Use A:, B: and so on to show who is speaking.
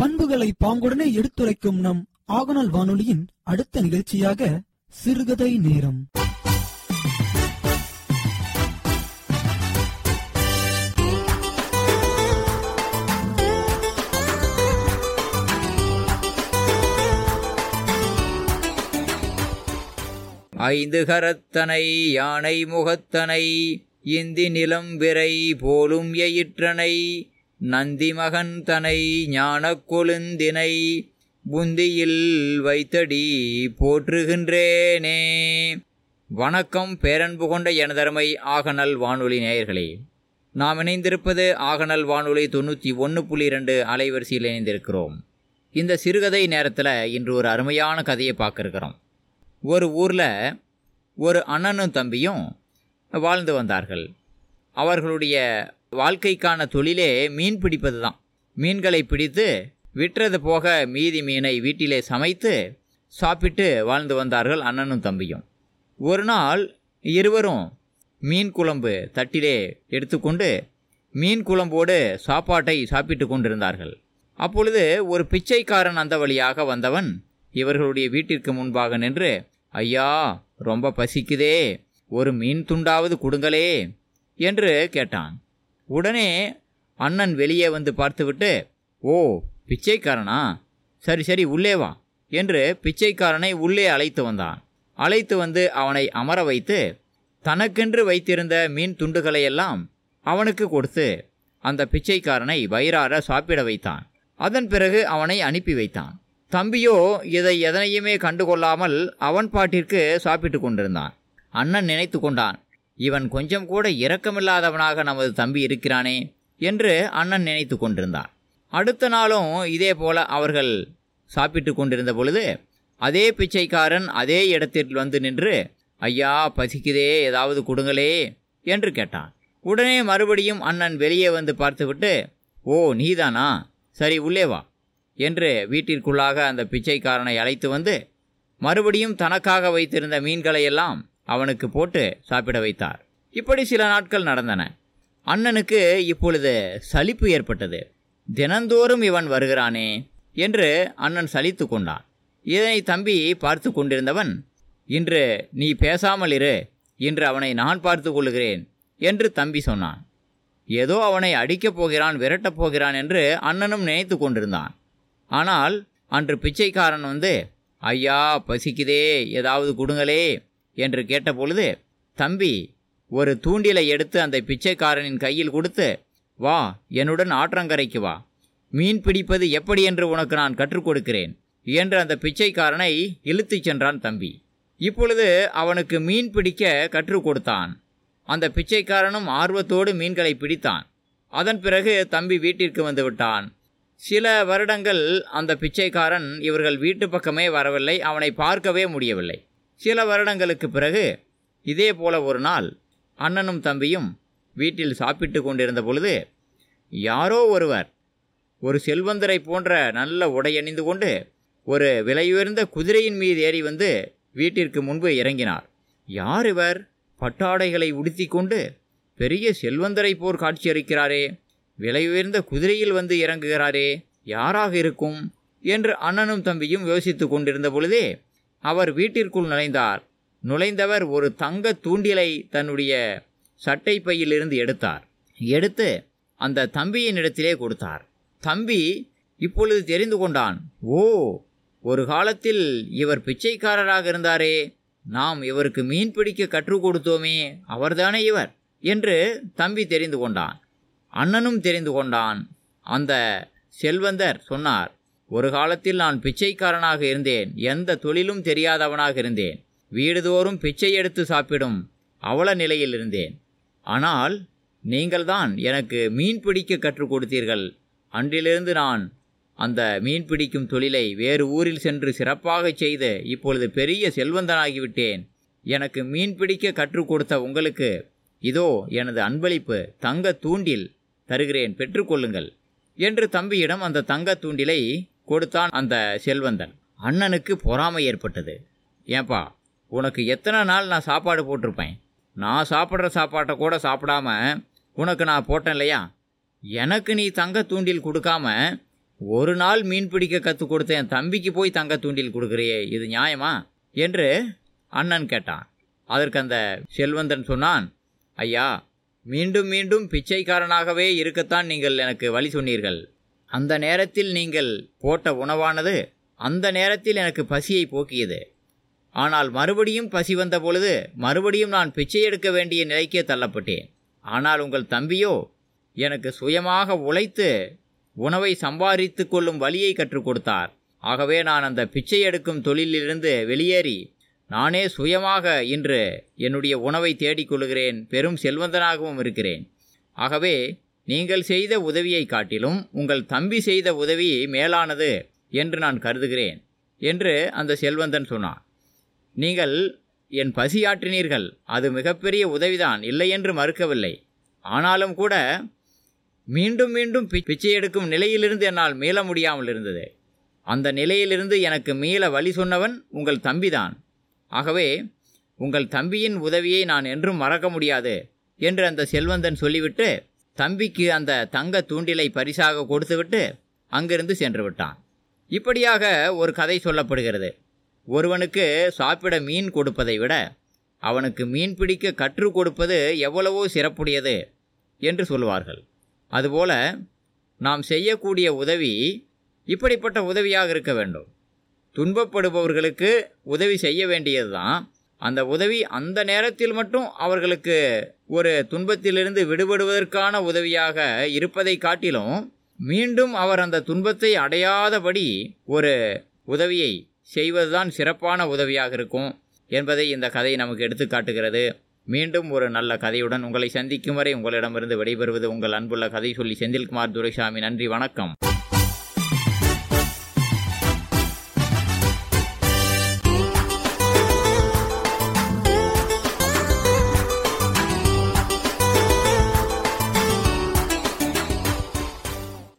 A: பண்புகளை பாங்குடனே எடுத்துரைக்கும் நம் ஆகநாள் வானொலியின் அடுத்த நிகழ்ச்சியாக சிறுகதை நேரம்.
B: ஐந்து கரத்தனை யானை முகத்தனை இந்தி நிலம் விரை போலும் எயிற்றனை நந்தி மகன் தனை ஞான கொழுந்தினை புந்தியில் வைத்தடி போற்றுகின்றேனே. வணக்கம் பேரன்பு கொண்ட எனதருமை ஆகநல் வானொலி நேயர்களே. நாம் இணைந்திருப்பது ஆகநல் வானொலி தொண்ணூற்றி ஒன்று புள்ளி இரண்டு அலைவரிசையில் இணைந்திருக்கிறோம். இந்த சிறுகதை நேரத்தில் இன்று ஒரு அருமையான கதையை பார்க்கிருக்கிறோம். ஒரு ஊரில் ஒரு அண்ணனும் தம்பியும் வாழ்ந்து வந்தார்கள். அவர்களுடைய வாழ்க்கைக்கான தொழிலே மீன் பிடிப்பது தான் மீன்களை பிடித்து விற்றது போக மீதி மீனை வீட்டிலே சமைத்து சாப்பிட்டு வாழ்ந்து வந்தார்கள் அண்ணனும் தம்பியும். ஒரு நாள் இருவரும் மீன் குழம்பு தட்டிலே எடுத்துக்கொண்டு மீன் குழம்போடு சாப்பாட்டை சாப்பிட்டு கொண்டிருந்தார்கள். அப்பொழுது ஒரு பிச்சைக்காரன் அந்த வழியாக வந்தவன் இவர்களுடைய வீட்டிற்கு முன்பாக நின்று ஐயா ரொம்ப பசிக்குதே ஒரு மீன் துண்டாவது கொடுங்களே என்று கேட்டான். உடனே அண்ணன் வெளியே வந்து பார்த்துவிட்டு ஓ பிச்சைக்காரனா? சரி சரி உள்ளே வா என்று பிச்சைக்காரனை உள்ளே அழைத்து வந்தான். அழைத்து வந்து அவனை அமர வைத்து தனக்கென்று வைத்திருந்த மீன் துண்டுகளையெல்லாம் அவனுக்கு கொடுத்து அந்த பிச்சைக்காரனை வயிறார சாப்பிட வைத்தான். அதன் பிறகு அவனை அனுப்பி வைத்தான். தம்பியோ இதை எதனையுமே கண்டுகொள்ளாமல் அவன் பாட்டிற்கு சாப்பிட்டு கொண்டிருந்தான் அண்ணன் நினைத்து கொண்டான். இவன் கொஞ்சம் கூட இரக்கமில்லாதவனாக நமது தம்பி இருக்கிறானே என்று அண்ணன் நினைத்து கொண்டிருந்தான். அடுத்த நாளும் இதே போல அவர்கள் சாப்பிட்டு கொண்டிருந்த பொழுது அதே பிச்சைக்காரன் அதே இடத்தில் வந்து நின்று ஐயா பசிக்குதே ஏதாவது கொடுங்களே என்று கேட்டான். உடனே மறுபடியும் அண்ணன் வெளியே வந்து பார்த்துவிட்டு ஓ நீதானா? சரி உள்ளே வா என்று வீட்டிற்குள்ளாக அந்த பிச்சைக்காரனை அழைத்து வந்து மறுபடியும் தனக்காக வைத்திருந்த மீன்களையெல்லாம் அவனுக்கு போட்டு சாப்பிட வைத்தார். இப்படி சில நாட்கள் நடந்தன. அண்ணனுக்கு இப்பொழுது சலிப்பு ஏற்பட்டது. தினந்தோறும் இவன் வருகிறானே என்று அண்ணன் சலித்து கொண்டான். இதனை தம்பி பார்த்து கொண்டிருந்தவன் இன்று நீ பேசாமல் இரு இன்று அவனை நான் பார்த்து கொள்கிறேன் என்று தம்பி சொன்னான். ஏதோ அவனை அடிக்கப் போகிறான் விரட்டப் போகிறான் என்று அண்ணனும் நினைத்து கொண்டிருந்தான். ஆனால் அன்று பிச்சைக்காரன் வந்து ஐயா பசிக்குதே ஏதாவது கொடுங்களே என்று கேட்டபொழுது தம்பி ஒரு தூண்டிலை எடுத்து அந்த பிச்சைக்காரனின் கையில் கொடுத்து வா என்னுடன் ஆற்றங்கரைக்கு வா. மீன் பிடிப்பது எப்படி என்று உனக்கு நான் கற்றுக் கொடுக்கிறேன் என்று அந்த பிச்சைக்காரனை இழுத்துச் சென்றான் தம்பி. இப்பொழுது அவனுக்கு மீன் பிடிக்க கற்றுக் கொடுத்தான். அந்த பிச்சைக்காரனும் ஆர்வத்தோடு மீன்களை பிடித்தான். அதன் பிறகு தம்பி வீட்டிற்கு வந்து விட்டான். சில வருடங்கள் அந்த பிச்சைக்காரன் இவர்கள் வீட்டு பக்கமே வரவில்லை அவனை பார்க்கவே முடியவில்லை. சில வருடங்களுக்கு பிறகு இதே போல ஒரு நாள் அண்ணனும் தம்பியும் வீட்டில் சாப்பிட்டு கொண்டிருந்த பொழுது யாரோ ஒருவர் ஒரு செல்வந்தரை போன்ற நல்ல உடையணிந்து கொண்டு ஒரு விலையுயர்ந்த குதிரையின் மீது ஏறி வந்து வீட்டிற்கு முன்பு இறங்கினார். யார் இவர்? பட்டாடைகளை உடுத்தி கொண்டு பெரிய செல்வந்தரை போர் காட்சியளிக்கிறாரே விலையுயர்ந்த குதிரையில் வந்து இறங்குகிறாரே யாராக இருக்கும்? என்று அண்ணனும் தம்பியும் யோசித்துக் கொண்டிருந்த பொழுதே அவர் வீட்டிற்குள் நுழைந்தார். நுழைந்தவர் ஒரு தங்க தூண்டிலை தன்னுடைய சட்டை பையிலிருந்து எடுத்தார். எடுத்து அந்த தம்பியின் இடத்திலே கொடுத்தார். தம்பி இப்பொழுது தெரிந்து கொண்டான் ஓ ஒரு காலத்தில் இவர் பிச்சைக்காரராக இருந்தாரே. நாம் இவருக்கு மீன் பிடிக்க கற்றுக் கொடுத்தோமே அவர்தானே இவர்? என்று தம்பி தெரிந்து கொண்டான். அண்ணனும் தெரிந்து கொண்டான். அந்த செல்வந்தர் சொன்னார் ஒரு காலத்தில் நான் பிச்சைக்காரனாக இருந்தேன். எந்த தொழிலும் தெரியாதவனாக இருந்தேன். வீடுதோறும் பிச்சை எடுத்து சாப்பிடும் அவல நிலையில் இருந்தேன். ஆனால் நீங்கள்தான் எனக்கு மீன் பிடிக்க கற்றுக் கொடுத்தீர்கள். அன்றிலிருந்து நான் அந்த மீன் பிடிக்கும் தொழிலை வேறு ஊரில் சென்று சிறப்பாக செய்து இப்பொழுது பெரிய செல்வந்தனாகிவிட்டேன். எனக்கு மீன் பிடிக்க கற்றுக் கொடுத்த உங்களுக்கு இதோ எனது அன்பளிப்பு தங்க தூண்டில் தருகிறேன். பெற்றுக்கொள்ளுங்கள் என்று தம்பியிடம் அந்த தங்க தூண்டிலை கொடுத்தான் அந்த செல்வந்தன். அண்ணனுக்கு பொறாமை ஏற்பட்டது. ஏன்பா உனக்கு எத்தனை நாள் நான் சாப்பாடு போட்டிருப்பேன்? நான் சாப்பிட்ற சாப்பாட்டை கூட சாப்பிடாம உனக்கு நான் போட்டேன் இல்லையா? எனக்கு நீ தங்க தூண்டில் கொடுக்காம ஒரு நாள் மீன் பிடிக்க கற்றுக் கொடுத்த என் தம்பிக்கு போய் தங்க தூண்டில் கொடுக்குறியே இது நியாயமா? என்று அண்ணன் கேட்டான். அதற்கு அந்த செல்வந்தன் சொன்னான் ஐயா மீண்டும் மீண்டும் பிச்சைக்காரனாகவே இருக்கத்தான் நீங்கள் எனக்கு வழி சொன்னீர்கள். அந்த நேரத்தில் நீங்கள் போட்ட உணவானது அந்த நேரத்தில் எனக்கு பசியை போக்கியது. ஆனால் மறுபடியும் பசி வந்த பொழுது மறுபடியும் நான் பிச்சை எடுக்க வேண்டிய நிலைக்கே தள்ளப்பட்டேன். ஆனால் உங்கள் தம்பியோ எனக்கு சுயமாக உழைத்து உணவை சம்பாதித்து கொள்ளும் வழியை கற்றுக் கொடுத்தார். ஆகவே நான் அந்த பிச்சை எடுக்கும் தொழிலிலிருந்து வெளியேறி நானே சுயமாக இன்று என்னுடைய உணவை தேடிக் கொள்கிறேன். பெரும் செல்வந்தனாகவும் இருக்கிறேன். ஆகவே நீங்கள் செய்த உதவியை காட்டிலும் உங்கள் தம்பி செய்த உதவி மேலானது என்று நான் கருதுகிறேன் என்று அந்த செல்வந்தன் சொன்னான். நீங்கள் என் பசியாற்றினீர்கள். அது மிகப்பெரிய உதவிதான். இல்லை என்று மறுக்கவில்லை. ஆனாலும் கூட மீண்டும் மீண்டும் பிச்சை எடுக்கும் நிலையிலிருந்து என்னால் மீள முடியாமல் இருந்தது. அந்த நிலையிலிருந்து எனக்கு மீள வழி சொன்னவன் உங்கள் தம்பிதான். ஆகவே உங்கள் தம்பியின் உதவியை நான் என்றும் மறக்க முடியாது என்று அந்த செல்வந்தன் சொல்லிவிட்டு தம்பிக்கு அந்த தங்க தூண்டிலை பரிசாக கொடுத்துவிட்டு அங்கிருந்து சென்று விட்டான். இப்படியாக ஒரு கதை சொல்லப்படுகிறது. ஒருவனுக்கு சாப்பிட மீன் கொடுப்பதை விட அவனுக்கு மீன் பிடிக்க கற்றுக் கொடுப்பது எவ்வளவோ சிறப்புடையது என்று சொல்வார்கள். அதுபோல நாம் செய்யக்கூடிய உதவி இப்படிப்பட்ட உதவியாக இருக்க வேண்டும். துன்பப்படுபவர்களுக்கு உதவி செய்ய வேண்டியதுதான் அந்த உதவி அந்த நேரத்தில் மட்டும் அவர்களுக்கு ஒரு துன்பத்திலிருந்து விடுபடுவதற்கான உதவியாக இருப்பதை காட்டிலும் மீண்டும் அவர் அந்த துன்பத்தை அடையாதபடி ஒரு உதவியை செய்வதுதான் சிறப்பான உதவியாக இருக்கும் என்பதை இந்த கதை நமக்கு எடுத்துக்காட்டுகிறது மீண்டும் ஒரு நல்ல கதையுடன் உங்களை சந்திக்கும் வரை உங்களிடமிருந்து விடைபெறுவது உங்கள் அன்புள்ள கதை சொல்லி செந்தில்குமார் துரைசாமி. நன்றி வணக்கம்.